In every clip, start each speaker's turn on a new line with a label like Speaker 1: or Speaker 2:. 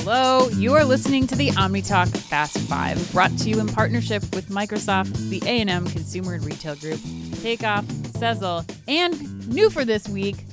Speaker 1: Hello, you are listening to the OmniTalk Fast Five, brought to you in partnership with Microsoft, the A&M Consumer and Retail Group, Takeoff, Sezzle, and new for this week,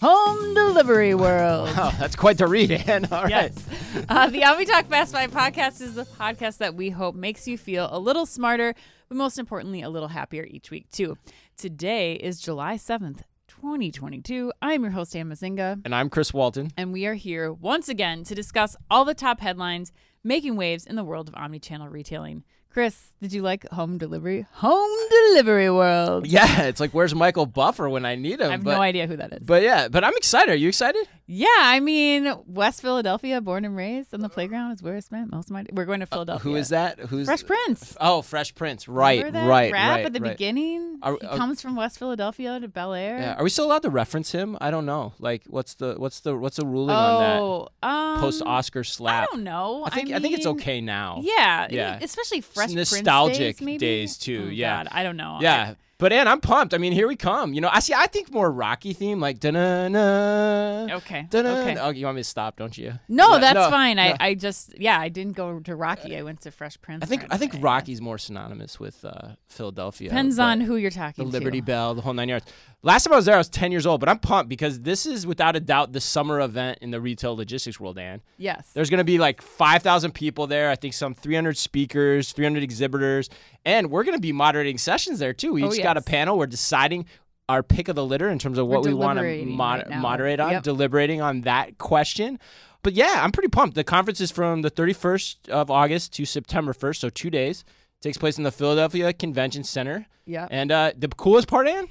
Speaker 1: Home Delivery World.
Speaker 2: Oh, that's quite the read, Ann. All right.
Speaker 1: Yes. Uh, the OmniTalk Fast Five podcast is the podcast that we hope makes you feel a little smarter, but most importantly, a little happier each week, too. Today is July 7th, 2022. I'm your host, Ann Mezzenga.
Speaker 2: And I'm Chris Walton.
Speaker 1: and we are here once again to discuss all the top headlines making waves in the world of omnichannel retailing. Chris, did you like home delivery? Home delivery world.
Speaker 2: Yeah, it's like where's Michael Buffer when I need him?
Speaker 1: I have
Speaker 2: but,
Speaker 1: no idea who that is.
Speaker 2: But yeah, but I'm excited. Are you excited?
Speaker 1: yeah, I mean, West Philadelphia, born and raised on the playground is where I spent most of my. We're going to Philadelphia.
Speaker 2: Uh, Who is that? Who's
Speaker 1: Fresh Prince.
Speaker 2: Oh, Fresh Prince. Right, right,
Speaker 1: rap
Speaker 2: right.
Speaker 1: at the
Speaker 2: right.
Speaker 1: beginning.
Speaker 2: Are-
Speaker 1: he
Speaker 2: uh,
Speaker 1: comes from West Philadelphia to Bel Air.
Speaker 2: Yeah. Are we still allowed to reference him? I don't know. Like, what's the what's the what's the ruling on
Speaker 1: oh,
Speaker 2: that
Speaker 1: um,
Speaker 2: post Oscar slap.
Speaker 1: I don't know.
Speaker 2: I think I, think it's okay now.
Speaker 1: Yeah,
Speaker 2: Yeah.
Speaker 1: especially Fresh
Speaker 2: nostalgic
Speaker 1: days,
Speaker 2: days, too,
Speaker 1: Oh,
Speaker 2: yeah.
Speaker 1: God, I don't know.
Speaker 2: Yeah. But Ann, I'm pumped. I mean, here we come. You know, I see. I think more Rocky theme, like da na na.
Speaker 1: Okay.
Speaker 2: da-na.
Speaker 1: Okay.
Speaker 2: Oh, you want me to stop? Don't you?
Speaker 1: No,
Speaker 2: Yeah,
Speaker 1: that's
Speaker 2: no,
Speaker 1: fine.
Speaker 2: no.
Speaker 1: I, I just yeah, I didn't go to Rocky. I went to Fresh Prince.
Speaker 2: I think
Speaker 1: right
Speaker 2: I think
Speaker 1: away.
Speaker 2: Rocky's more synonymous with uh, Philadelphia.
Speaker 1: depends on who you're talking
Speaker 2: the
Speaker 1: talking
Speaker 2: Liberty
Speaker 1: to.
Speaker 2: Bell, the whole nine yards. Last time I was there, I was ten years old, but I'm pumped because this is without a doubt the summer event in the retail logistics world. Dan,
Speaker 1: Yes.
Speaker 2: there's going to be like five thousand people there. I think some 300 speakers, 300 exhibitors, and we're going to be moderating sessions there too.
Speaker 1: Oh,
Speaker 2: each got a panel. We're deciding our pick of the litter in terms of what
Speaker 1: We're
Speaker 2: we want to mod-
Speaker 1: right
Speaker 2: moderate on,
Speaker 1: Yep.
Speaker 2: deliberating on that question. But yeah, I'm pretty pumped. The conference is from the 31st of August to September 1st, so two days. takes place in the Philadelphia Convention Center.
Speaker 1: yeah.
Speaker 2: And uh, the coolest part, Ann,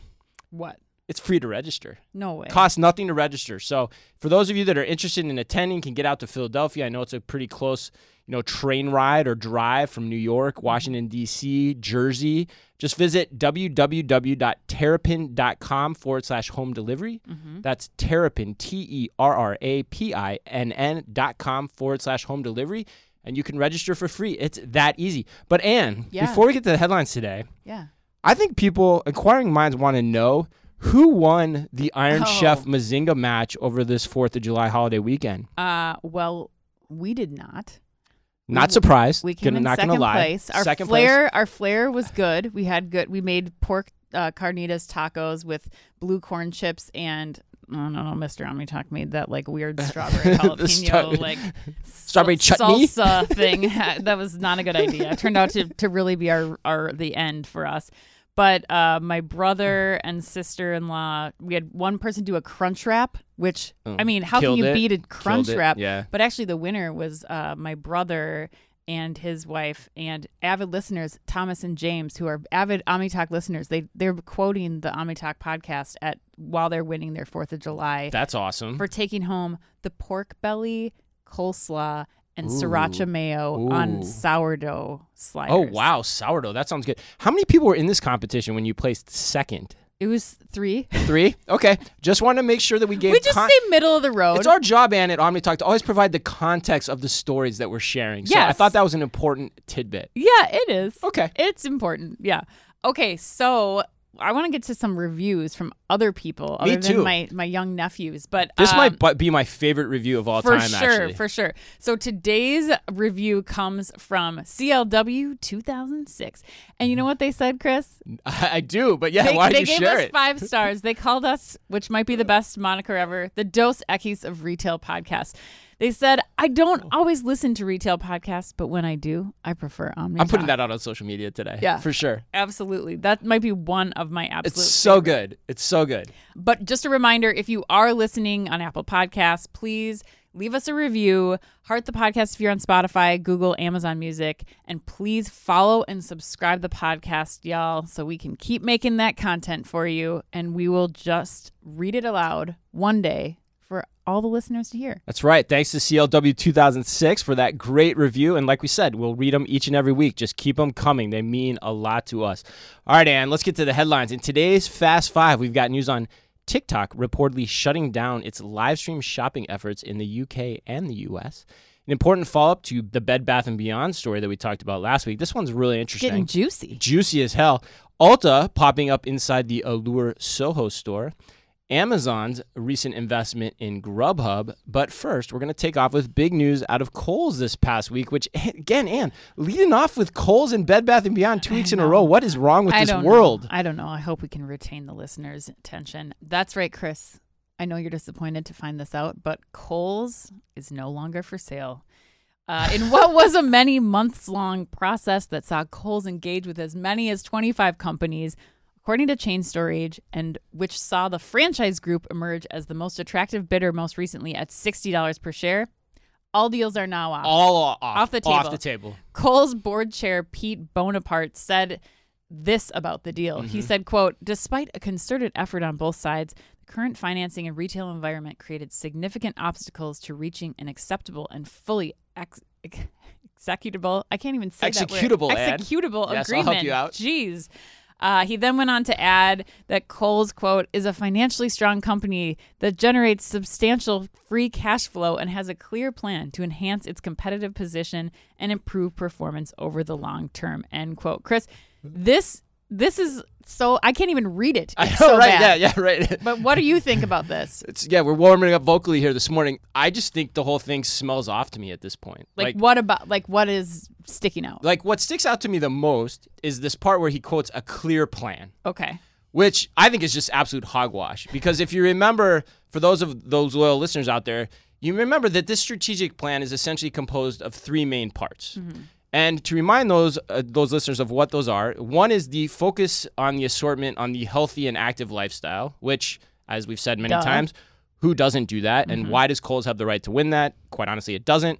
Speaker 1: What?
Speaker 2: it's free to register.
Speaker 1: No way.
Speaker 2: Costs nothing to register. So for those of you that are interested in attending, can get out to Philadelphia. I know it's a pretty close, you know, train ride or drive from New York, Washington D.C., Jersey. Just visit www.terrapinn.com forward slash home delivery.
Speaker 1: Mm-hmm.
Speaker 2: That's Terrapinn, T E R R A P I N N dot com forward slash home delivery. And you can register for free. It's that easy. But Anne,
Speaker 1: Yeah.
Speaker 2: before we get to the headlines today,
Speaker 1: yeah.
Speaker 2: I think people, inquiring minds, want to know who won the Iron
Speaker 1: Oh.
Speaker 2: Chef Mezzenga match over this Fourth of July holiday weekend.
Speaker 1: Uh, well, we did not.
Speaker 2: Not surprised.
Speaker 1: We came
Speaker 2: gonna,
Speaker 1: in
Speaker 2: not
Speaker 1: second
Speaker 2: gonna lie.
Speaker 1: place. Our
Speaker 2: second
Speaker 1: flair, our flair was good. We had good. We made pork uh, carnitas tacos with blue corn chips and. Oh, no, no, Mr. Omnitalk made that like weird strawberry jalapeno
Speaker 2: stra-
Speaker 1: like
Speaker 2: Strawberry
Speaker 1: sal-
Speaker 2: chutney?
Speaker 1: salsa thing. that was not a good idea. It turned out to, to really be our, our the end for us. But uh, my brother and sister in law, we had one person do a crunch wrap, which
Speaker 2: Oh,
Speaker 1: I mean, how
Speaker 2: killed
Speaker 1: can you
Speaker 2: it,
Speaker 1: beat a crunch wrap?
Speaker 2: yeah.
Speaker 1: But actually, the winner was uh, my brother and his wife and avid listeners, Thomas and James, who are avid OmniTalk listeners. They they're quoting the OmniTalk podcast at while they're winning their Fourth of July
Speaker 2: That's awesome.
Speaker 1: for taking home the pork belly, coleslaw, and
Speaker 2: Ooh.
Speaker 1: sriracha mayo on sourdough sliders.
Speaker 2: oh, wow. Sourdough. That sounds good. How many people were in this competition when you placed second?
Speaker 1: It was three.
Speaker 2: Three? Okay. Just want to make sure that we gave
Speaker 1: we just
Speaker 2: con-
Speaker 1: stay middle of the road.
Speaker 2: It's our job, Ann, at OmniTalk to always provide the context of the stories that we're sharing. So I thought that was an important tidbit.
Speaker 1: yeah, it is.
Speaker 2: Okay.
Speaker 1: It's important. Yeah. Okay, so I want to get to some reviews from other people
Speaker 2: Me
Speaker 1: other than my my young nephews, but
Speaker 2: This
Speaker 1: um,
Speaker 2: might bu- be my favorite review of all
Speaker 1: for
Speaker 2: time,
Speaker 1: sure,
Speaker 2: actually.
Speaker 1: for sure. For sure. So today's review comes from CLW 2006, and you know what they said, Chris?
Speaker 2: I, I do, but yeah,
Speaker 1: they,
Speaker 2: why
Speaker 1: they
Speaker 2: don't you
Speaker 1: gave
Speaker 2: share
Speaker 1: us
Speaker 2: it?
Speaker 1: five stars. They called us, which might be the best moniker ever, the Dos Equis of retail podcasts. They said, I don't oh. always listen to retail podcasts, but when I do, I prefer Omni.
Speaker 2: I'm putting that out on social media today.
Speaker 1: Yeah.
Speaker 2: for sure.
Speaker 1: Absolutely. That might be one of my absolute
Speaker 2: It's so
Speaker 1: favorite.
Speaker 2: good. It's so good.
Speaker 1: But just a reminder if you are listening on Apple Podcasts, please leave us a review. Heart the podcast if you're on Spotify, Google, Amazon Music, and please follow and subscribe the podcast, y'all, so we can keep making that content for you and we will just read it aloud one day all the listeners to hear.
Speaker 2: That's right. Thanks to CLW 2006 for that great review. And like we said, we'll read them each and every week. Just keep them coming. They mean a lot to us. All right, Ann, let's get to the headlines. In today's Fast Five, we've got news on TikTok reportedly shutting down its live stream shopping efforts in the UK and the US. An important follow up to the Bed Bath and Beyond story that we talked about last week. This one's really interesting
Speaker 1: Getting juicy.
Speaker 2: juicy as hell. Ulta popping up inside the Allure Soho store. Amazon's recent investment in Grubhub. But first, we're going to take off with big news out of Kohl's this past week, which, again, Ann, leading off with Kohl's and Bed Bath & Beyond two weeks in a row. What is wrong with
Speaker 1: I
Speaker 2: this world?
Speaker 1: Know. I don't know. I hope we can retain the listeners' attention. That's right, Chris. I know you're disappointed to find this out, but Kohl's is no longer for sale. Uh, in what was a many months long process that saw Kohl's engage with as many as 25 companies, according to Chain Storage, and which saw the franchise group emerge as the most attractive bidder most recently at $60 per share. All deals are now off.
Speaker 2: All off,
Speaker 1: Off the
Speaker 2: Off
Speaker 1: table.
Speaker 2: the table.
Speaker 1: Kohl's board chair Pete Boneparth said this about the deal. He mm-hmm. said, quote, despite a concerted effort on both sides, the current financing and retail environment created significant obstacles to reaching an acceptable and fully ex- ex- executable, I can't even say
Speaker 2: Executable,
Speaker 1: that word. Executable
Speaker 2: Yes, I'll
Speaker 1: agreement.
Speaker 2: help you out.
Speaker 1: Jeez. Uh, he then went on to add that Kohl's, quote, is a financially strong company that generates substantial free cash flow and has a clear plan to enhance its competitive position and improve performance over the long term, end quote. Chris, this this is so I can't even read it.
Speaker 2: I know,
Speaker 1: so
Speaker 2: right?
Speaker 1: bad.
Speaker 2: Yeah, yeah, right.
Speaker 1: But what do you think about this?
Speaker 2: It's yeah, we're warming up vocally here this morning. I just think the whole thing smells off to me at this point.
Speaker 1: Like, what about like what is sticking out?
Speaker 2: like what sticks out to me the most is this part where he quotes a clear plan,
Speaker 1: Okay.
Speaker 2: which I think is just absolute hogwash. Because if you remember, for those of those loyal listeners out there, you remember that this strategic plan is essentially composed of three main parts. Mm-hmm. And to remind those uh, those listeners of what those are, one is the focus on the assortment on the healthy and active lifestyle, which, as we've said many
Speaker 1: Duh.
Speaker 2: times, who doesn't do that? And why does Kohl's have the right to win that? Quite honestly, it doesn't.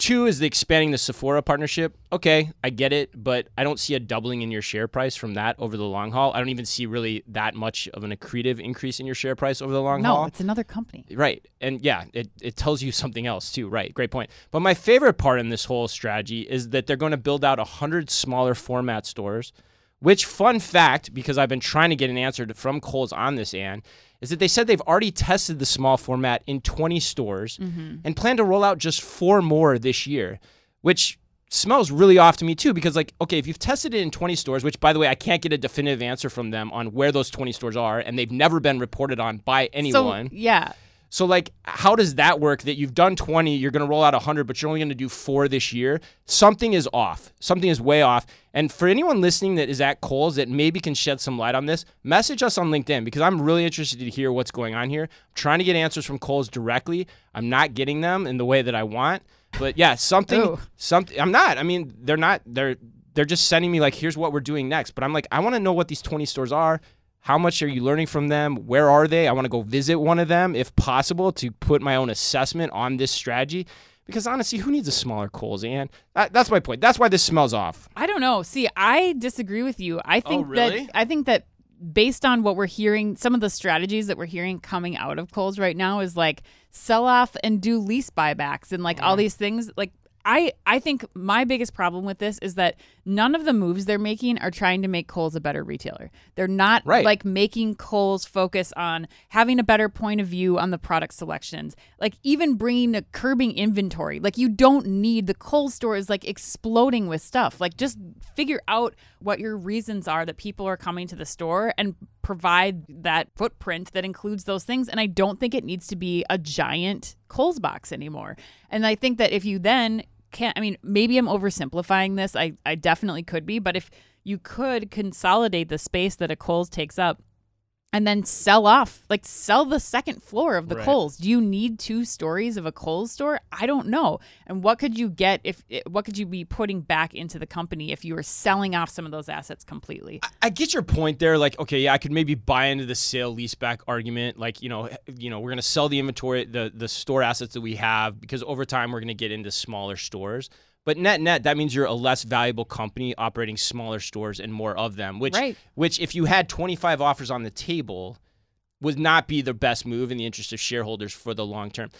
Speaker 2: Two is the expanding the Sephora partnership. Okay, I get it, but I don't see a doubling in your share price from that over the long haul. I don't even see really that much of an accretive increase in your share price over the long
Speaker 1: No,
Speaker 2: haul.
Speaker 1: No, it's another company.
Speaker 2: Right. And yeah, it, it tells you something else too. Right. Great point. But my favorite part in this whole strategy is that they're going to build out 100 smaller format stores, which, fun fact, because I've been trying to get an answer to, from Kohl's on this, Ann, is that they said they've already tested the small format in 20 stores mm-hmm. and plan to roll out just four more this year, which smells really off to me too because like okay if you've tested it in 20 stores which by the way i can't get a definitive answer from them on where those 20 stores are and they've never been reported on by anyone
Speaker 1: So yeah.
Speaker 2: So like how does that work that you've done 20, you're going to roll out 100 but you're only going to do 4 this year? Something is off. Something is way off. And for anyone listening that is at Kohl's that maybe can shed some light on this, message us on LinkedIn because I'm really interested to hear what's going on here. I'm trying to get answers from Kohl's directly. I'm not getting them in the way that I want. But yeah, something
Speaker 1: Ooh.
Speaker 2: something I'm not. I mean, they're not they're they're just sending me like here's what we're doing next. But I'm like I want to know what these 20 stores are. How much are you learning from them? Where are they? I want to go visit one of them if possible to put my own assessment on this strategy. Because honestly, who needs a smaller Kohl's? And That, that's my point. That's why this smells off.
Speaker 1: I don't know. See, I disagree with you. I think
Speaker 2: Oh, really?
Speaker 1: that I think that based on what we're hearing, some of the strategies that we're hearing coming out of Kohl's right now is like sell off and do lease buybacks and like
Speaker 2: Mm-hmm.
Speaker 1: all these things. Like I I think my biggest problem with this is that none of the moves they're making are trying to make Kohl's a better retailer. They're not
Speaker 2: Right.
Speaker 1: like making Kohl's focus on having a better point of view on the product selections. Like even bringing a curbing inventory. Like you don't need the Kohl's store is like exploding with stuff. Like just figure out what your reasons are that people are coming to the store and provide that footprint that includes those things. And I don't think it needs to be a giant Kohl's box anymore. And I think that if you then can't, I mean, maybe I'm oversimplifying this. I, I definitely could be, but if you could consolidate the space that a Kohl's takes up and then sell off, like sell the second floor of the
Speaker 2: Right.
Speaker 1: Kohl's. Do you need two stories of a Kohl's store? I don't know. And what could you get if what could you be putting back into the company if you were selling off some of those assets completely?
Speaker 2: I get your point there. Like, okay, yeah, I could maybe buy into the sale leaseback argument. Like, you know, you know, we're gonna sell the inventory, the the store assets that we have, because over time we're gonna get into smaller stores. But net net, that means you're a less valuable company operating smaller stores and more of them. Which,
Speaker 1: Right.
Speaker 2: which, if you had 25 offers on the table, would not be the best move in the interest of shareholders for the long term.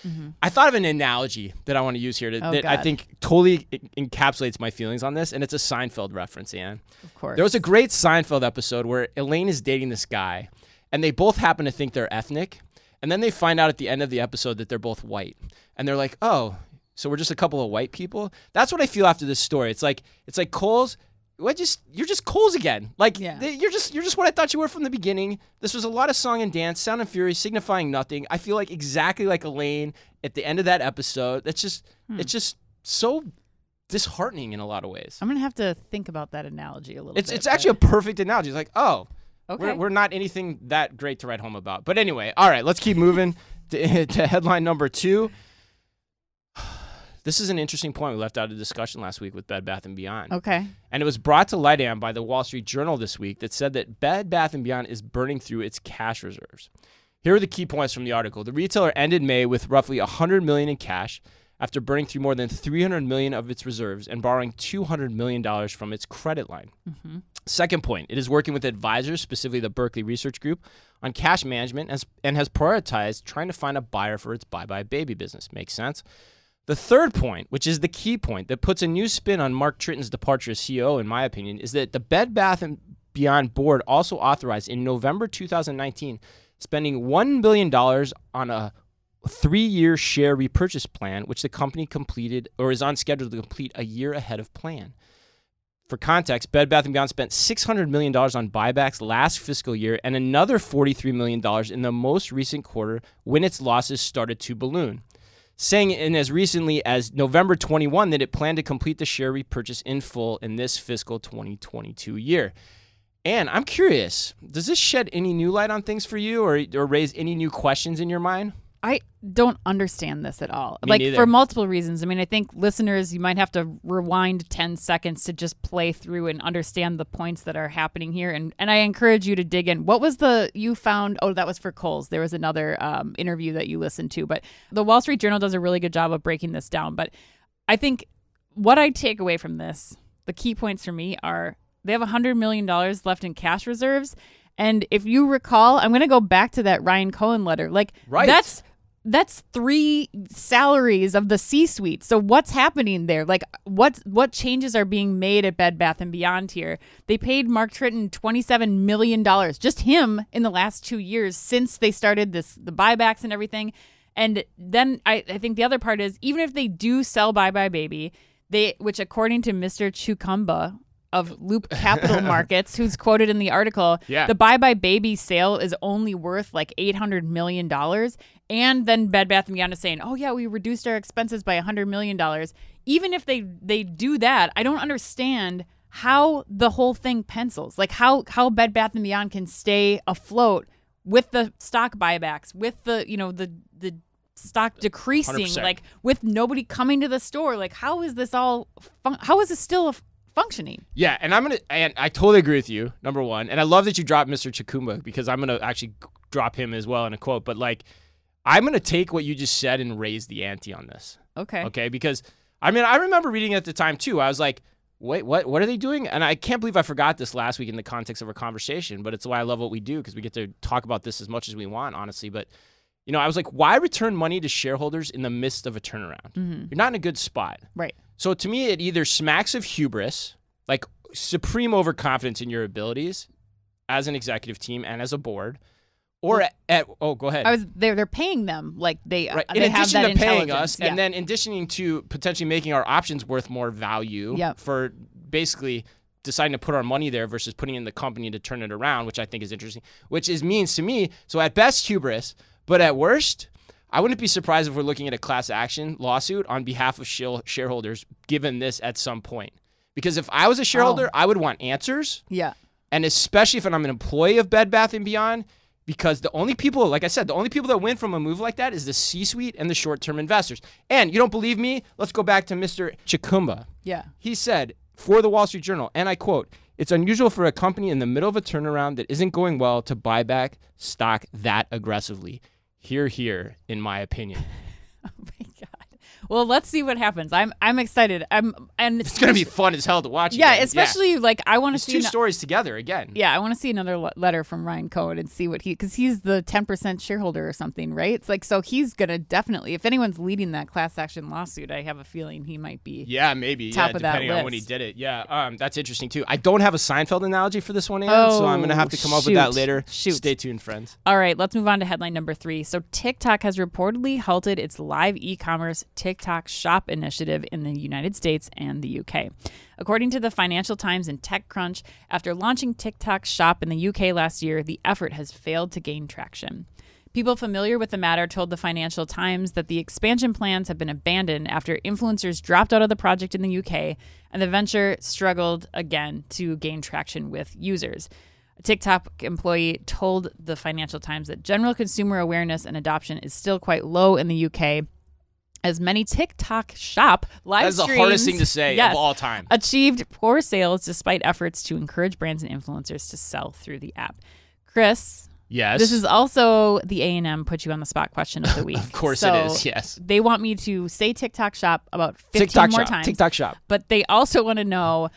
Speaker 2: I thought of an analogy that I want to use here to,
Speaker 1: Mm-hmm. Oh,
Speaker 2: that I think totally encapsulates my feelings on this, and it's a Seinfeld reference, Ann.
Speaker 1: Of course.
Speaker 2: There was a great Seinfeld episode where Elaine is dating this guy, and they both happen to think they're ethnic. And then they find out at the end of the episode that they're both white. And they're like, oh, so we're just a couple of white people? That's what I feel after this story. It's like it's like Kohl's what just you're just Kohl's again. Like
Speaker 1: Yeah.
Speaker 2: they- you're just you're just what I thought you were from the beginning. This was a lot of song and dance, sound and fury, signifying nothing. I feel like exactly like Elaine at the end of that episode. That's just
Speaker 1: Hmm.
Speaker 2: it's just so disheartening in a lot of ways.
Speaker 1: I'm gonna have to think about that analogy a little
Speaker 2: It's
Speaker 1: bit.
Speaker 2: it's actually a perfect analogy. It's like oh.
Speaker 1: Okay.
Speaker 2: We're, we're not anything that great to write home about. But anyway, all right, let's keep moving to, to headline number two. This is an interesting point we left out of discussion last week with Bed Bath and Beyond.
Speaker 1: okay.
Speaker 2: And it was brought to light Am, by the Wall Street Journal this week that said that Bed Bath & Beyond is burning through its cash reserves. Here are the key points from the article. The retailer ended May with roughly 100 million in cash after burning through more than 300 million of its reserves and borrowing 200 million dollars from its credit line.
Speaker 1: Mm-hmm.
Speaker 2: Second point, it is working with advisors, specifically the Berkeley Research Group, on cash management as, and has prioritized trying to find a buyer for its buybuy Baby business. Makes sense. The third point, which is the key point that puts a new spin on Mark Tritton's departure as CEO, in my opinion, is that the Bed Bath and Beyond board also authorized in November 2019 spending $1 billion on a three-year share repurchase plan, which the company completed or is on schedule to complete a year ahead of plan. For context, Bed Bath & Beyond spent $600 million on buybacks last fiscal year and another $43 million in the most recent quarter when its losses started to balloon saying in as recently as November 21 that it planned to complete the share repurchase in full in this fiscal 2022 year. And I'm curious, does this shed any new light on things for you or, or raise any new questions in your mind?
Speaker 1: I don't understand this at all.
Speaker 2: Me
Speaker 1: like
Speaker 2: neither.
Speaker 1: for multiple reasons. I mean, I think listeners, you might have to rewind 10 seconds to just play through and understand the points that are happening here. And and I encourage you to dig in. What was the you found? Oh, that was for Kohl's. There was another um, interview that you listened to, but the Wall Street Journal does a really good job of breaking this down. But I think what I take away from this, the key points for me are they have $100 million left in cash reserves. And if you recall, I'm going to go back to that Ryan Cohen letter. Like,
Speaker 2: Right.
Speaker 1: that's that's three salaries of the C-suite. So what's happening there? Like what what changes are being made at Bed Bath and Beyond here? They paid Mark Tritton 27 million dollars just him in the last 2 years since they started this the buybacks and everything. And then I, I think the other part is even if they do sell buybuy Baby, they which according to Mr. Chukumba of Loop Capital Markets, who's quoted in the article,
Speaker 2: Yeah.
Speaker 1: the buybuy Baby sale is only worth like eight hundred million dollars. And then Bed Bath and Beyond is saying, "Oh yeah, we reduced our expenses by hundred million dollars." Even if they they do that, I don't understand how the whole thing pencils. Like how how Bed Bath and Beyond can stay afloat with the stock buybacks, with the you know the the stock decreasing,
Speaker 2: 100%.
Speaker 1: like with nobody coming to the store. Like how is this all? Fun- how is this still f- functioning?
Speaker 2: Yeah, and I'm gonna and I totally agree with you. Number one, and I love that you dropped Mr. Chukumba because I'm gonna actually drop him as well in a quote. But like, I'm gonna take what you just said and raise the ante on this.
Speaker 1: Okay.
Speaker 2: Okay, because I mean I remember reading it at the time too. I was like, wait, what? What are they doing? And I can't believe I forgot this last week in the context of our conversation. But it's why I love what we do because we get to talk about this as much as we want, honestly. But you know, I was like, why return money to shareholders in the midst of a turnaround?
Speaker 1: Mm-hmm.
Speaker 2: You're not in a good spot.
Speaker 1: Right.
Speaker 2: So to me, it either smacks of hubris, like supreme overconfidence in your abilities as an executive team and as a board, or at, at oh, go ahead.
Speaker 1: I was they're they're paying them like they
Speaker 2: Right. In
Speaker 1: they have
Speaker 2: addition
Speaker 1: that
Speaker 2: to paying us,
Speaker 1: Yeah.
Speaker 2: and then in addition to potentially making our options worth more value
Speaker 1: Yep.
Speaker 2: for basically deciding to put our money there versus putting in the company to turn it around, which I think is interesting. Which is means to me. So at best hubris, but at worst, I wouldn't be surprised if we're looking at a class action lawsuit on behalf of shareholders, given this at some point. Because if I was a shareholder,
Speaker 1: Oh.
Speaker 2: I would want answers
Speaker 1: yeah.
Speaker 2: and especially if I'm an employee of Bed Bath and Beyond, because the only people, like I said, the only people that win from a move like that is the C-suite and the short-term investors. And you don't believe me? Let's go back to Mr. Chukumba.
Speaker 1: Yeah.
Speaker 2: He said for the Wall Street Journal, and I quote, "It's unusual for a company in the middle of a turnaround that isn't going well to buy back stock that aggressively." Here, here, in my opinion.
Speaker 1: Well, let's see what happens. I'm I'm excited. I'm and
Speaker 2: it's gonna be fun as hell to watch.
Speaker 1: yeah,
Speaker 2: again.
Speaker 1: especially like I want to see
Speaker 2: two stories together again.
Speaker 1: yeah, I want to see another le- letter from Ryan Cohen and see what he because he's the 10% shareholder or something, right? It's like so he's gonna definitely if anyone's leading that class action lawsuit, I have a feeling he might be.
Speaker 2: Yeah, maybe.
Speaker 1: Top
Speaker 2: yeah,
Speaker 1: of that
Speaker 2: depending on when he did it. Yeah, um, that's interesting too. I don't have a Seinfeld analogy for this one, Ann, so I'm gonna have to come up with that
Speaker 1: Oh,
Speaker 2: later.
Speaker 1: Shoot.
Speaker 2: Stay tuned, friends.
Speaker 1: All right, let's move on to headline number three. So TikTok has reportedly halted its live e-commerce TikTok Shop initiative in the United States and the UK. According to the Financial Times and TechCrunch, after launching TikTok Shop in the UK last year, the effort has failed to gain traction. People familiar with the matter told the Financial Times that the expansion plans have been abandoned after influencers dropped out of the project in the UK and the venture struggled again to gain traction with users. A TikTok employee told the Financial Times that general consumer awareness and adoption is still quite low in the UK. As many TikTok shop live
Speaker 2: That's the
Speaker 1: streams,
Speaker 2: hardest thing to say
Speaker 1: yes,
Speaker 2: of all time.
Speaker 1: achieved poor sales despite efforts to encourage brands and influencers to sell through the app. Chris,
Speaker 2: Yes.
Speaker 1: this is also the A and M put you on the spot question of the week.
Speaker 2: of course
Speaker 1: So
Speaker 2: it is. Yes.
Speaker 1: They want me to say TikTok shop about 15
Speaker 2: TikTok
Speaker 1: more
Speaker 2: shop.
Speaker 1: times,
Speaker 2: TikTok shop.
Speaker 1: but they also want to know.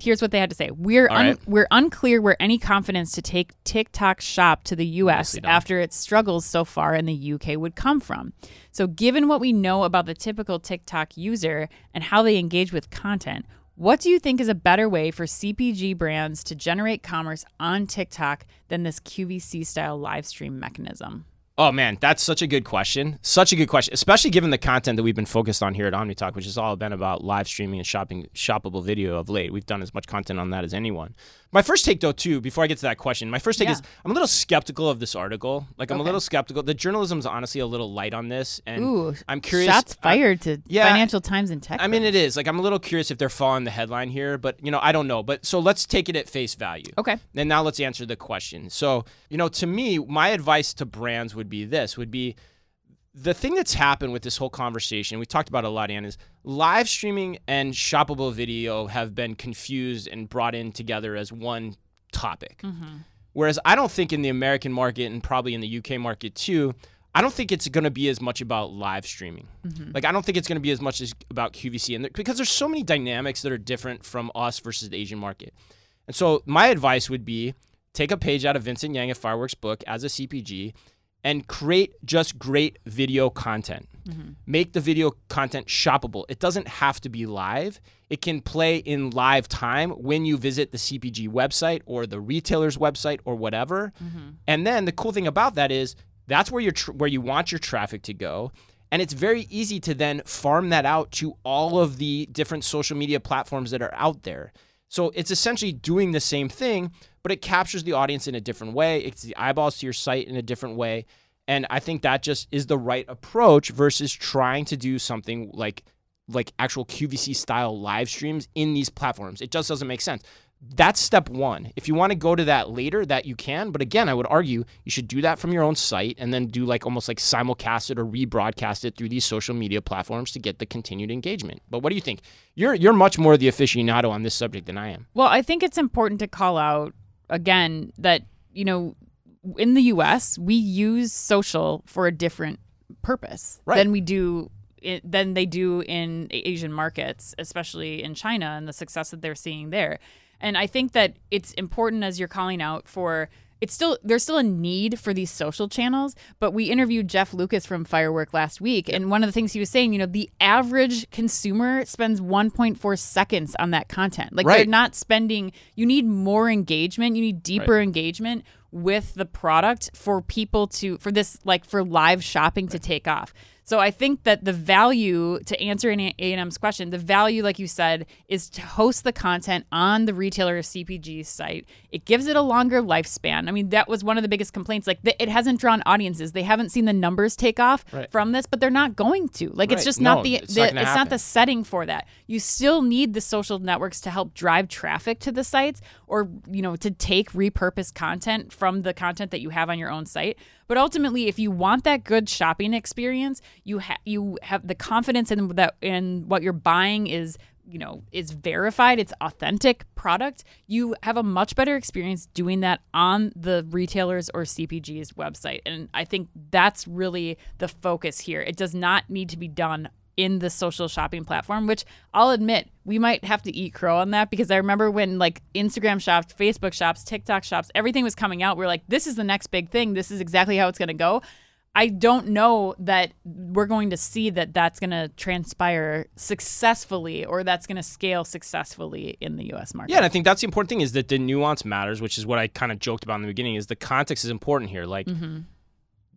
Speaker 1: Here's what they had to say. We're un-
Speaker 2: right.
Speaker 1: we're unclear where any confidence to take TikTok Shop to the U.S. After its struggles so far in the U.K. would come from. So, given what we know about the typical TikTok user and how they engage with content, what do you think is a better way for CPG brands to generate commerce on TikTok than this QVC style live stream mechanism?
Speaker 2: Oh man, that's such a good question. Such a good question, especially given the content that we've been focused on here at OmniTalk, which has all been about live streaming and shopping, shoppable video of late. We've done as much content on that as anyone. My first take, though, too, before I get to that question, my first take
Speaker 1: Yeah.
Speaker 2: is I'm a little skeptical of this article. Like, I'm a little skeptical. The journalism's honestly a little light on this, and
Speaker 1: Ooh,
Speaker 2: I'm curious.
Speaker 1: Shots fired to
Speaker 2: yeah,
Speaker 1: Financial Times and Tech.
Speaker 2: I mean, it is like I'm a little curious if they're following the headline here, but you know, I don't know. But so let's take it at face value.
Speaker 1: Okay.
Speaker 2: And now let's answer the question. So, you know, to me, my advice to brands would be this would be the thing that's happened with this whole conversation, we talked about a lot, Ann, is live streaming and shoppable video have been confused and brought in together as one topic. Mm-hmm. Whereas I don't think in the American market and probably in the UK market too, I don't think it's going to be as much about live streaming. Mm-hmm. Like I don't think it's going to be as much as about QVC, and there, because there's so many dynamics that are different from us versus the Asian market. And so my advice would be take a page out of Vincent Yang at Fireworks book as a CPG and create just great video content. Mm-hmm. Make the video content shoppable. It doesn't have to be live. It can play in live time when you visit the CPG website or the retailer's website or whatever. Mm-hmm. And then the cool thing about that is that's where you tr- where you want your traffic to go. And it's very easy to then farm that out to all of the different social media platforms that are out there. So it's essentially doing the same thing, but it captures the audience in a different way. It's the eyeballs to your site in a different way. And I think that just is the right approach versus trying to do something like like actual QVC style live streams in these platforms. It just doesn't make sense. That's step one. If you want to go to that later, that you can. But again, I would argue you should do that from your own site and then do like almost like simulcast it or rebroadcast it through these social media platforms to get the continued engagement. But what do you think? You're you're much more the aficionado on this subject than I am.
Speaker 1: Well, I think it's important to call out again that, you know, in the US, we use social for a different purpose
Speaker 2: Right.
Speaker 1: than we do i- than they do in Asian markets, especially in China and the success that they're seeing there. And I think that it's important as you're calling out for it's still there's still a need for these social channels, but we interviewed Jeff Lucas from Firework last week, and one of the things he was saying, you know, the average consumer spends 1.4 seconds on that content. Like they're not spending. You need more engagement. You need deeper engagement with the product for people to for this like for live shopping to take off. So I think that the value to answer an A&M's question, the value like you said is to host the content on the retailer or CPG site. It gives it a longer lifespan. I mean, that was one of the biggest complaints like the, it hasn't drawn audiences. They haven't seen the numbers take off
Speaker 2: Right.
Speaker 1: from this, but they're not going to. Like it's
Speaker 2: Right.
Speaker 1: just
Speaker 2: No,
Speaker 1: not the,
Speaker 2: it's
Speaker 1: the
Speaker 2: not
Speaker 1: it's not the setting for that. You still need the social networks to help drive traffic to the sites or, you know, to take repurposed content from the content that you have on your own site. But ultimately, if you want that good shopping experience, you ha- you have the confidence in that in what you're buying is you know is verified it's authentic product you have a much better experience doing that on the retailers or cpg's website. And i think that's really the focus here. It does not need to be done in the social shopping platform, which I'll admit we might have to eat crow on that because I remember when like Instagram shops, Facebook shops, TikTok shops, everything was coming out. We are like, this is the next big thing. This is exactly how it's going to go. I don't know that we're going to see that that's going to transpire successfully or that's going to scale successfully in the US market.
Speaker 2: Yeah, and I think that's the important thing is that the nuance matters, which is what I kind of joked about in the beginning. Is the context is important here. Like, y-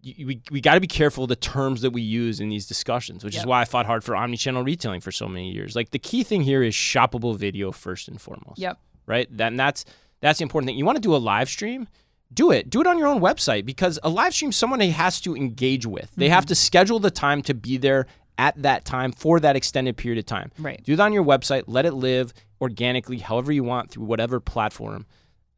Speaker 2: we, we got to be careful of the terms that we use in these discussions, which is why I fought hard for omnichannel retailing for so many years. Like the key thing here is shoppable video first and foremost.
Speaker 1: Yep.
Speaker 2: Right. Then that's that's the important thing. You want to do a live stream, do it. Do it on your own website because a live stream someone has to engage with. They have mm-hmm. to schedule the time to be there at that time for that extended period of time.
Speaker 1: Right.
Speaker 2: Do that on your website. Let it live organically, however you want, through whatever platform.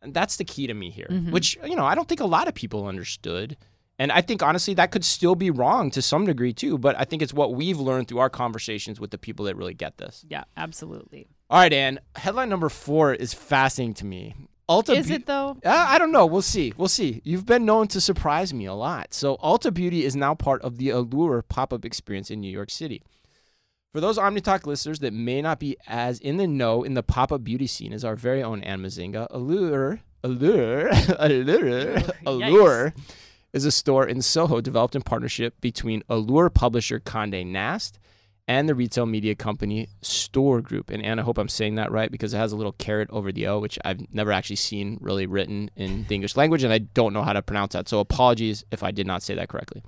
Speaker 2: And that's the key to me here, mm-hmm. which, you know, I don't think a lot of people understood. And I think, honestly, that could still be wrong to some degree, too. But I think it's what we've learned through our conversations with the people that really get this.
Speaker 1: Yeah, absolutely.
Speaker 2: All right, Ann. Headline number four is fascinating to me. Ulta
Speaker 1: Is
Speaker 2: Beau-
Speaker 1: it though?
Speaker 2: uh, I don't know. We'll see. We'll see. You've been known to surprise me a lot. So, Ulta Beauty is now part of the Allure pop up experience in New York City. For those OmniTalk listeners that may not be as in the know in the pop up beauty scene as our very own Ann Mezzenga, Allure, Allure, Allure, Allure is a store in Soho developed in partnership between Allure publisher Conde Nast and the retail media company Store Group. And Anna, I hope I'm saying that right because it has a little carrot over the O, which I've never actually seen really written in the English language, and I don't know how to pronounce that. So apologies if I did not say that correctly.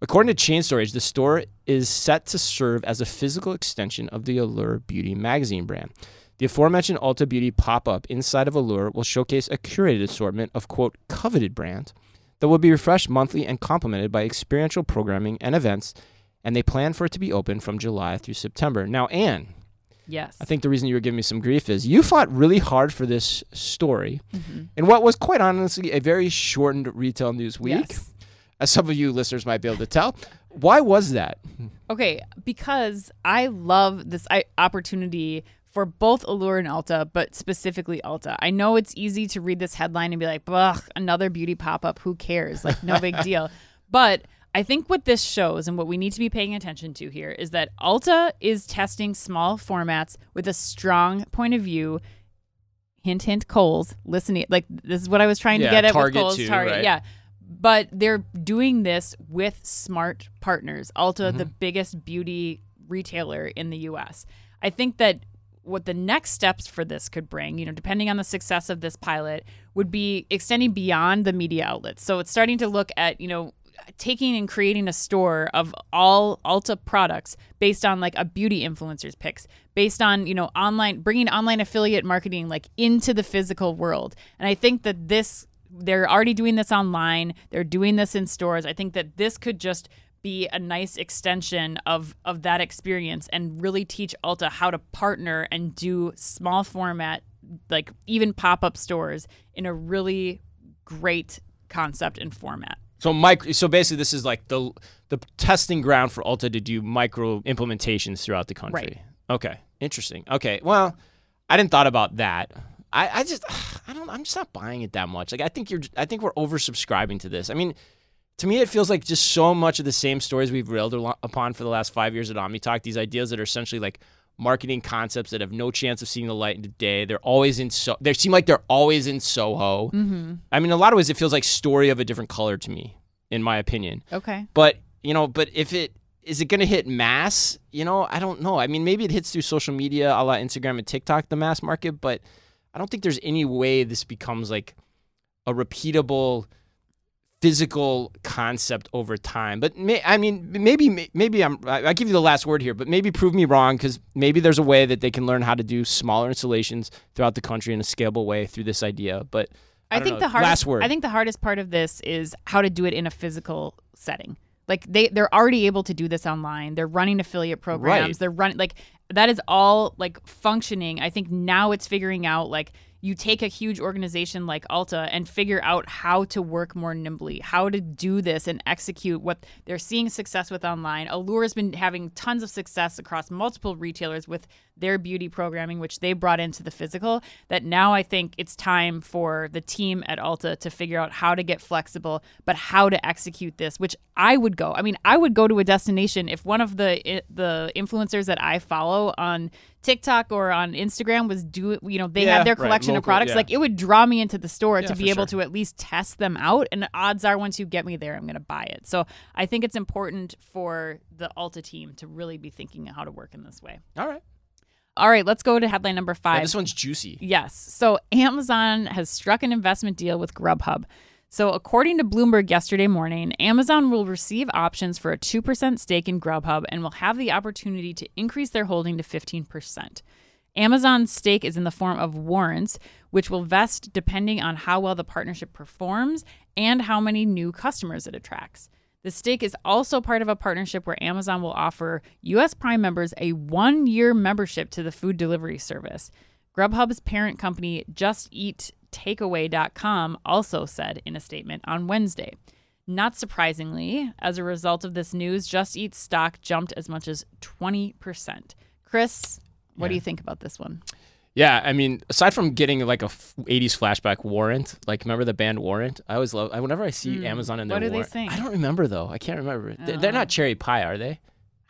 Speaker 2: According to Chain Storage, the store is set to serve as a physical extension of the Allure Beauty magazine brand. The aforementioned Ulta Beauty pop up inside of Allure will showcase a curated assortment of, quote, coveted brands that will be refreshed monthly and complemented by experiential programming and events, and they plan for it to be open from July through September. Now, Anne,
Speaker 1: Yes.
Speaker 2: I think the reason you were giving me some grief is you fought really hard for this story
Speaker 1: Mhm.
Speaker 2: in what was quite honestly a very shortened retail news week,
Speaker 1: Yes.
Speaker 2: as some of you listeners might be able to tell. Why was that?
Speaker 1: Okay, because I love this opportunity for both Allure and Ulta, but specifically Ulta. I know it's easy to read this headline and be like, "Ugh, another beauty pop up. Who cares? Like, no big deal." But I think what this shows and what we need to be paying attention to here is that Ulta is testing small formats with a strong point of view. Hint, hint, Kohl's. Listening, like this is what I was trying
Speaker 2: Yeah,
Speaker 1: to get at
Speaker 2: Target
Speaker 1: with Kohl's.
Speaker 2: too,
Speaker 1: Target,
Speaker 2: right?
Speaker 1: yeah but they're doing this with smart partners. Ulta,
Speaker 2: Mm-hmm.
Speaker 1: the biggest beauty retailer in the US. I think that what the next steps for this could bring, you know, depending on the success of this pilot, would be extending beyond the media outlets. So it's starting to look at, you know, taking and creating a store of all Ulta products based on like a beauty influencer's picks, based on, you know, online, bringing online affiliate marketing like into the physical world. And I think that this they're already doing this online they're doing this in stores i think that this could just be a nice extension of of that experience and really teach ulta how to partner and do small format like even pop-up stores in a really great concept and format
Speaker 2: So micro, so basically, this is like the the testing ground for Ulta to do micro implementations throughout the country.
Speaker 1: Right.
Speaker 2: Okay, interesting. Okay, well, I didn't thought about that. I, I just I don't I'm just not buying it that much. Like I think you're I think we're oversubscribing to this. I mean, to me it feels like just so much of the same stories we've railed upon for the last five years at OmniTalk. These ideas that are essentially like marketing concepts that have no chance of seeing the light of day. They're always in so they seem like they're always in Soho.
Speaker 1: mm-hmm.
Speaker 2: I mean, in a lot of ways, it feels like story of a different color to me, in my opinion.
Speaker 1: okay
Speaker 2: But you know, but if it is it going to hit mass? You know, I don't know. I mean, maybe it hits through social media, a la Instagram and TikTok, the mass market. But I don't think there's any way this becomes like a repeatable physical concept over time. But may, I mean, maybe maybe I'm I I give you the last word here, but maybe prove me wrong because maybe there's a way that they can learn how to do smaller installations throughout the country in a scalable way through this idea. But I,
Speaker 1: I, think
Speaker 2: know.
Speaker 1: the hardest
Speaker 2: last word.
Speaker 1: I think the hardest part of this is how to do it in a physical setting. Like they they're already able to do this online. They're running affiliate programs.
Speaker 2: Right.
Speaker 1: They're running like that is all like functioning. I think now it's figuring out like you take a huge organization like Ulta and figure out how to work more nimbly, how to do this and execute what they're seeing success with online. Allure's been having tons of success across multiple retailers with their beauty programming, which they brought into the physical. That now I think it's time for the team at Ulta to figure out how to get flexible, but how to execute this, which I would go. I mean, I would go to a destination if one of the the influencers that I follow on TikTok or on Instagram was do you know they
Speaker 2: Yeah,
Speaker 1: have their
Speaker 2: right,
Speaker 1: collection of products
Speaker 2: yeah.
Speaker 1: like it would draw me into the store
Speaker 2: Yeah,
Speaker 1: to be able
Speaker 2: sure.
Speaker 1: to at least test them out and odds are once you get me there I'm going to buy it. So I think it's important for the Ulta team to really be thinking how to work in this way.
Speaker 2: all right.
Speaker 1: All right, let's go to headline number
Speaker 2: Yeah,
Speaker 1: 5.
Speaker 2: this one's juicy.
Speaker 1: Yes. So Amazon has struck an investment deal with Grubhub. So, according to Bloomberg yesterday morning, Amazon will receive options for a 2% stake in Grubhub and will have the opportunity to increase their holding to 15%. Amazon's stake is in the form of warrants, which will vest depending on how well the partnership performs and how many new customers it attracts. The stake is also part of a partnership where Amazon will offer U.S. Prime members a one year membership to the food delivery service. Grubhub's parent company, Just Eat Takeaway.com, also said in a statement on Wednesday. Not surprisingly, as a result of this news, Just Eat stock jumped as much as 20%. Chris, what do you think about this one?
Speaker 2: Yeah, I mean, aside from getting like a f- '80s flashback warrant, like remember the band Warrant? I always love. I, whenever I see Amazon in their.
Speaker 1: What do they
Speaker 2: warrant,
Speaker 1: sing?
Speaker 2: I don't remember though. I can't remember. They- They're not Cherry Pie, are they?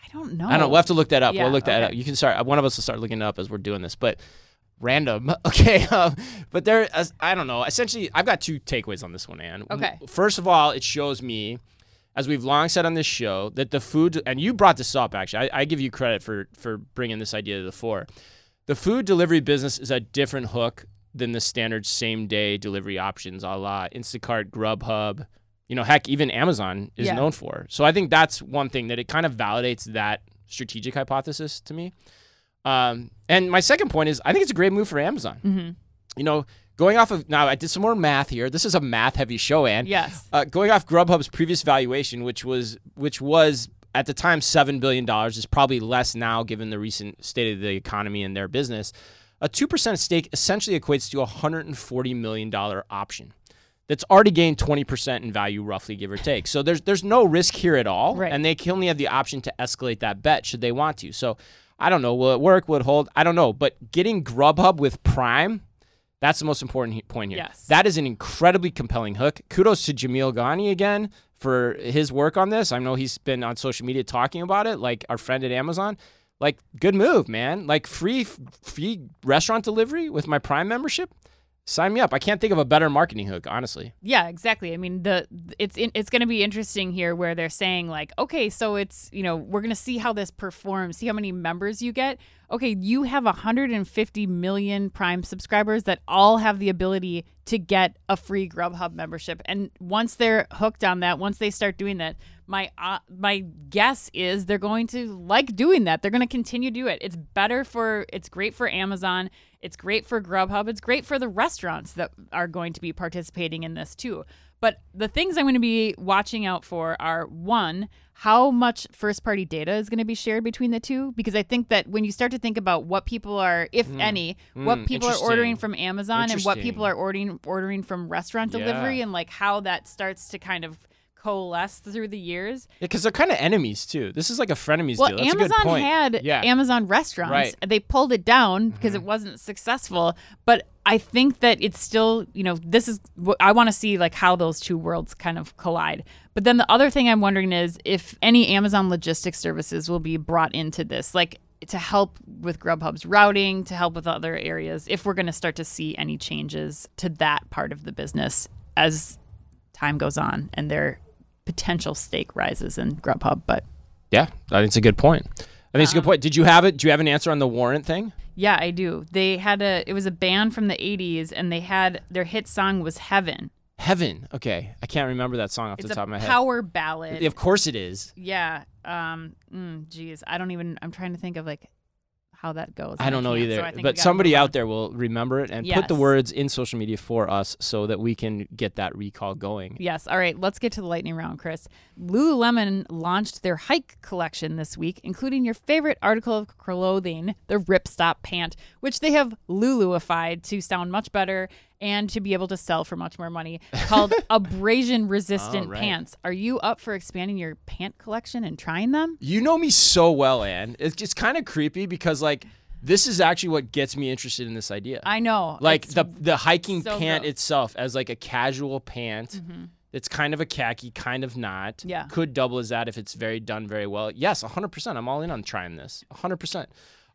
Speaker 1: I don't know.
Speaker 2: I don't know. We'll have to look that up.
Speaker 1: Yeah,
Speaker 2: we'll look that
Speaker 1: okay.
Speaker 2: up. You can start. One of us will start looking it up as we're doing this. But random, okay. Um, but there, as, I don't know. Essentially, I've got two takeaways on this one, Ann.
Speaker 1: Okay.
Speaker 2: First of all, it shows me, as we've long said on this show, that the food and you brought this up. Actually, I, I give you credit for for bringing this idea to the fore. The food delivery business is a different hook than the standard same day delivery options, a la Instacart, Grubhub. You know, heck, even Amazon is
Speaker 1: Yeah.
Speaker 2: known for. So I think that's one thing that it kind of validates that strategic hypothesis to me. Um, and my second point is I think it's a great move for Amazon.
Speaker 1: Mm-hmm.
Speaker 2: You know, going off of now, I did some more math here. This is a math heavy show, Ann.
Speaker 1: Yes.
Speaker 2: Uh, going off Grubhub's previous valuation, which was which was at the time seven billion dollars, is probably less now given the recent state of the economy and their business. A two percent stake essentially equates to a hundred and forty million dollar option. That's already gained twenty percent in value, roughly give or take. So there's there's no risk here at all,
Speaker 1: Right.
Speaker 2: and they can only have the option to escalate that bet should they want to. So I don't know. Will it work? Will it hold? I don't know. But getting Grubhub with Prime, that's the most important he- point here.
Speaker 1: Yes.
Speaker 2: That is an incredibly compelling hook. Kudos to Jamil Ghani again for his work on this. I know he's been on social media talking about it, like our friend at Amazon. Like, good move, man. Like, free free restaurant delivery with my Prime membership. Sign me up. I can't think of a better marketing hook, honestly.
Speaker 1: Yeah, exactly. I mean, the it's it's going to be interesting here where they're saying like, okay, so it's you know we're going to see how this performs, see how many members you get. Okay, you have 150 million Prime subscribers that all have the ability to get a free Grubhub membership, and once they're hooked on that, once they start doing that, my uh, my guess is they're going to like doing that. They're going to continue to do it. It's better for it's great for Amazon. It's great for Grubhub. It's great for the restaurants that are going to be participating in this too. But the things I'm going to be watching out for are one, how much first party data is going to be shared between the two? Because I think that when you start to think about what people are, if any, what
Speaker 2: Mm,
Speaker 1: people are ordering from Amazon and what people are ordering ordering from restaurant delivery
Speaker 2: Yeah.
Speaker 1: and like how that starts to kind of coalesce through the years.
Speaker 2: Yeah, because they're kind of enemies too. This is like a frenemies
Speaker 1: Well,
Speaker 2: deal. That's a
Speaker 1: Amazon
Speaker 2: good point.
Speaker 1: had
Speaker 2: yeah.
Speaker 1: Amazon restaurants.
Speaker 2: Right. Mm-hmm.
Speaker 1: They pulled it down because it wasn't successful. But I think that it's still, you know, this is what I want to see like how those two worlds kind of collide. But then the other thing I'm wondering is if any Amazon logistics services will be brought into this, like to help with Grubhub's routing, to help with other areas, if we're going to start to see any changes to that part of the business as time goes on and their potential stake rises in Grubhub. But
Speaker 2: yeah, I think it's a good point. I think it's a
Speaker 1: Um,
Speaker 2: good point. Did you have it? Do you have an answer on the warrant thing?
Speaker 1: Yeah, I do. They had a it was a band from the 80s and they had their hit song was Heaven.
Speaker 2: Heaven. Okay, I can't remember that song off
Speaker 1: It's
Speaker 2: the top of my head.
Speaker 1: power ballad.
Speaker 2: Of course it is.
Speaker 1: Yeah. Um mm, geez, I don't even I'm trying to think of like how that goes.
Speaker 2: I don't know
Speaker 1: so
Speaker 2: either.
Speaker 1: We
Speaker 2: but somebody out there will remember it and put the words in social media for us so that we can get that recall going.
Speaker 1: Yes. All right. Let's get to the lightning round, Chris. Lululemon launched their hike collection this week, including your favorite article of clothing, the Ripstop pant, which they have Luluified to sound much better and to be able to sell for much more money, called abrasion resistant
Speaker 2: Oh, right.
Speaker 1: pants. Are you up for expanding your pant collection and trying them?
Speaker 2: You know me so well, Anne. It's just kind of creepy because like this is actually what gets me interested in this idea.
Speaker 1: I know.
Speaker 2: like the the hiking
Speaker 1: so
Speaker 2: pant
Speaker 1: gross.
Speaker 2: itself as like a casual pant.
Speaker 1: Mhm.
Speaker 2: It's kind of a khaki, kind of not.
Speaker 1: Yeah.
Speaker 2: Could double as that if it's very done very well. Yes, 100%. I'm all in on trying this. 100%.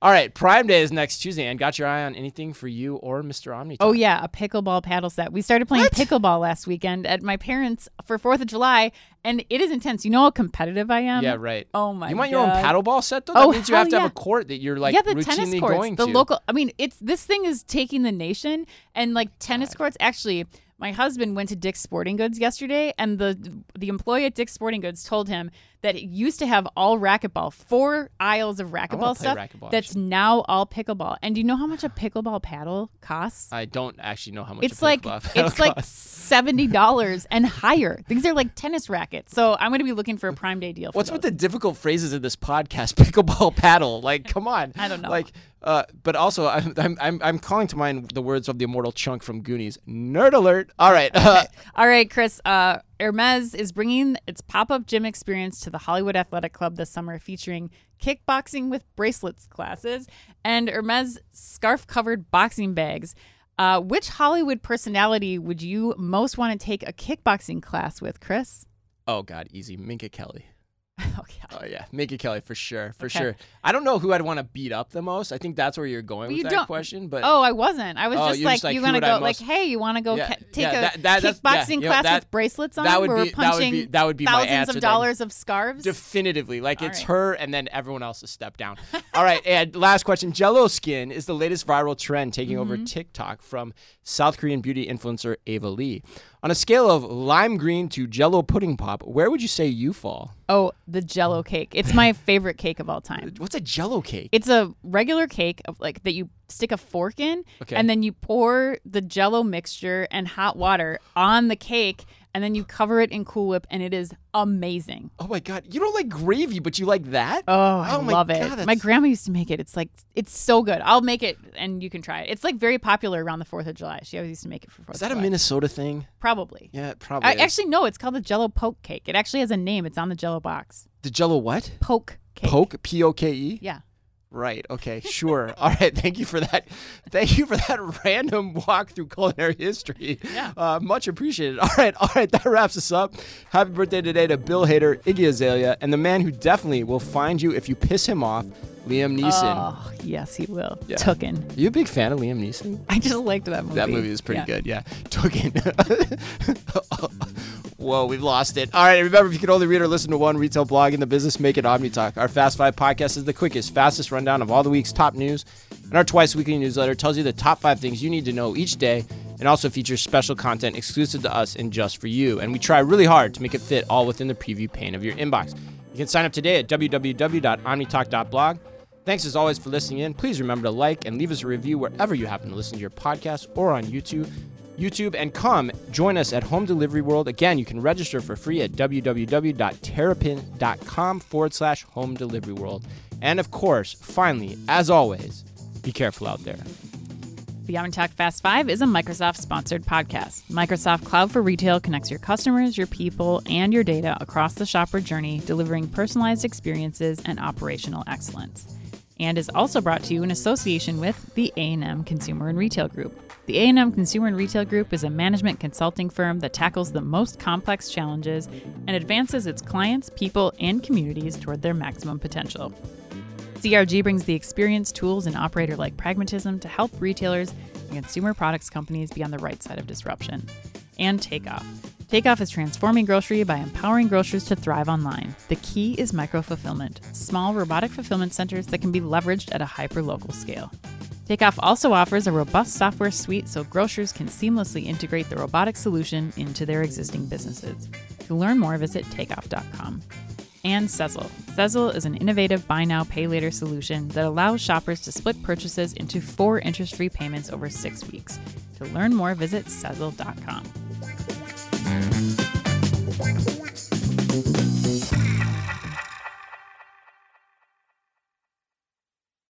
Speaker 2: All right, Prime Day is next Tuesday, and got your eye on anything for you or Mr. Omni?
Speaker 1: Oh yeah, a pickleball paddle set. We started playing pickleball last weekend at my parents' for Fourth of July, and it is intense. You know how competitive I am.
Speaker 2: yeah, right.
Speaker 1: Oh my.
Speaker 2: you want your own
Speaker 1: God.
Speaker 2: paddleball set though?
Speaker 1: Oh,
Speaker 2: that means you have to have a court that you're like
Speaker 1: yeah, the
Speaker 2: routinely
Speaker 1: tennis courts, the
Speaker 2: to.
Speaker 1: local. I mean, it's this thing is taking the nation, and like tennis courts. Actually, My husband went to Dick's Sporting Goods yesterday, and the the employee at Dick's Sporting Goods told him that it used to have all racquetball, four aisles of racquetball stuff.
Speaker 2: racquetball,
Speaker 1: that's now all pickleball. And do you know how much a pickleball paddle costs?
Speaker 2: I don't actually know how much.
Speaker 1: it's like it's like seventy dollars and higher. These are like tennis rackets. So I'm going to be looking for a Prime Day deal. For
Speaker 2: What's
Speaker 1: those.
Speaker 2: with the difficult phrases in this podcast? Pickleball paddle. Like, come on.
Speaker 1: I don't know.
Speaker 2: Like, uh, but also, I'm, I'm I'm I'm calling to mind the words of the immortal Chunk from Goonies. Nerd alert. All right. Uh,
Speaker 1: All right, Chris. Uh, Hermes is bringing its pop-up gym experience to the Hollywood Athletic Club this summer, featuring kickboxing with bracelets classes and Hermes scarf-covered boxing bags. Uh, which Hollywood personality would you most want to take a kickboxing class with, Chris?
Speaker 2: oh God, easy. Minka Kelly.
Speaker 1: oh yeah.
Speaker 2: Oh yeah, Minka Kelly for sure, for
Speaker 1: Okay.
Speaker 2: sure. I don't know who I'd want to beat up the most. I think that's where you're going with
Speaker 1: you
Speaker 2: that
Speaker 1: don't-
Speaker 2: question. But
Speaker 1: Oh, I wasn't. I was
Speaker 2: Oh,
Speaker 1: just like,
Speaker 2: just like,
Speaker 1: you want to go,
Speaker 2: most-
Speaker 1: like, hey, you want to go
Speaker 2: Yeah,
Speaker 1: ca- take
Speaker 2: yeah,
Speaker 1: a
Speaker 2: that- yeah,
Speaker 1: kickboxing
Speaker 2: you know,
Speaker 1: class
Speaker 2: that-
Speaker 1: with bracelets on,
Speaker 2: that would
Speaker 1: where
Speaker 2: be
Speaker 1: we're
Speaker 2: that would be that would be my
Speaker 1: thousands
Speaker 2: answer.
Speaker 1: of
Speaker 2: then.
Speaker 1: dollars of scarves?
Speaker 2: Definitively, like
Speaker 1: All
Speaker 2: it's
Speaker 1: right.
Speaker 2: her and then everyone else is step down. All right, and last question: Jello skin is the latest viral trend taking over
Speaker 1: Mm-hmm.
Speaker 2: TikTok from South Korean beauty influencer Ava Lee. On a scale of lime green to Jello pudding pop, where would you say you fall?
Speaker 1: oh, the Jello cake. It's my favorite cake of all time.
Speaker 2: What's a Jello cake?
Speaker 1: It's a regular cake of like that you stick a fork in
Speaker 2: Okay.
Speaker 1: and then you pour the jello mixture and hot water on the cake and then you cover it in Cool Whip and it is amazing.
Speaker 2: oh my god, you don't like gravy, but you like that?
Speaker 1: Oh, I
Speaker 2: Oh
Speaker 1: love it.
Speaker 2: God,
Speaker 1: My grandma used to make it. It's like it's so good. I'll make it and you can try it. It's like very popular around the 4th of July. She always used to make it for 4th
Speaker 2: Is that a
Speaker 1: July.
Speaker 2: Minnesota thing?
Speaker 1: Probably.
Speaker 2: Yeah, probably.
Speaker 1: I,
Speaker 2: is.
Speaker 1: actually no, it's called the Jello poke cake. It actually has a name. It's on the Jello box.
Speaker 2: the Jello what?
Speaker 1: Poke cake.
Speaker 2: Poke, P O K E.
Speaker 1: Yeah.
Speaker 2: Right. Okay. Sure. All right. Thank you for that. Thank you for that random walk through culinary history.
Speaker 1: Yeah.
Speaker 2: Uh, much appreciated. All right. All right. That wraps us up. Happy birthday today to Bill Hader, Iggy Azalea, and the man who definitely will find you if you piss him off, Liam Neeson.
Speaker 1: Oh, yes, he will.
Speaker 2: Yeah.
Speaker 1: Tooken.
Speaker 2: Are you a big fan of Liam Neeson?
Speaker 1: I just liked that movie.
Speaker 2: That movie is pretty
Speaker 1: Yeah.
Speaker 2: good. Yeah. Token. Whoa, we've lost it. All right, remember, if you can only read or listen to one retail blog in the business, make it OmniTalk. Our Fast Five podcast is the quickest, fastest rundown of all the week's top news. And our twice weekly newsletter tells you the top five things you need to know each day and also features special content exclusive to us and just for you. And we try really hard to make it fit all within the preview pane of your inbox. You can sign up today at www.omnitalk.blog. Thanks as always for listening in. Please remember to like and leave us a review wherever you happen to listen to your podcast or on YouTube. YouTube and come join us at Home Delivery World. Again, you can register for free at www.terrapinn.com forward slash home delivery world. And of course, finally, as always, be careful out there.
Speaker 1: The OmniTalk Fast Five is a Microsoft sponsored podcast. Microsoft Cloud for Retail connects your customers, your people, and your data across the shopper journey, delivering personalized experiences and operational excellence. And is also brought to you in association with the A&M Consumer and Retail Group. The A&M Consumer and Retail Group is a management consulting firm that tackles the most complex challenges and advances its clients, people, and communities toward their maximum potential. CRG brings the experience, tools, and operator like pragmatism to help retailers and consumer products companies be on the right side of disruption. And Takeoff. Takeoff is transforming grocery by empowering grocers to thrive online. The key is micro fulfillment, small robotic fulfillment centers that can be leveraged at a hyper local scale. Takeoff also offers a robust software suite so grocers can seamlessly integrate the robotic solution into their existing businesses. To learn more, visit takeoff.com and Sezzle. Sezzle is an innovative buy now, pay later solution that allows shoppers to split purchases into four interest free payments over six weeks. To learn more, visit Sezzle.com. Bye.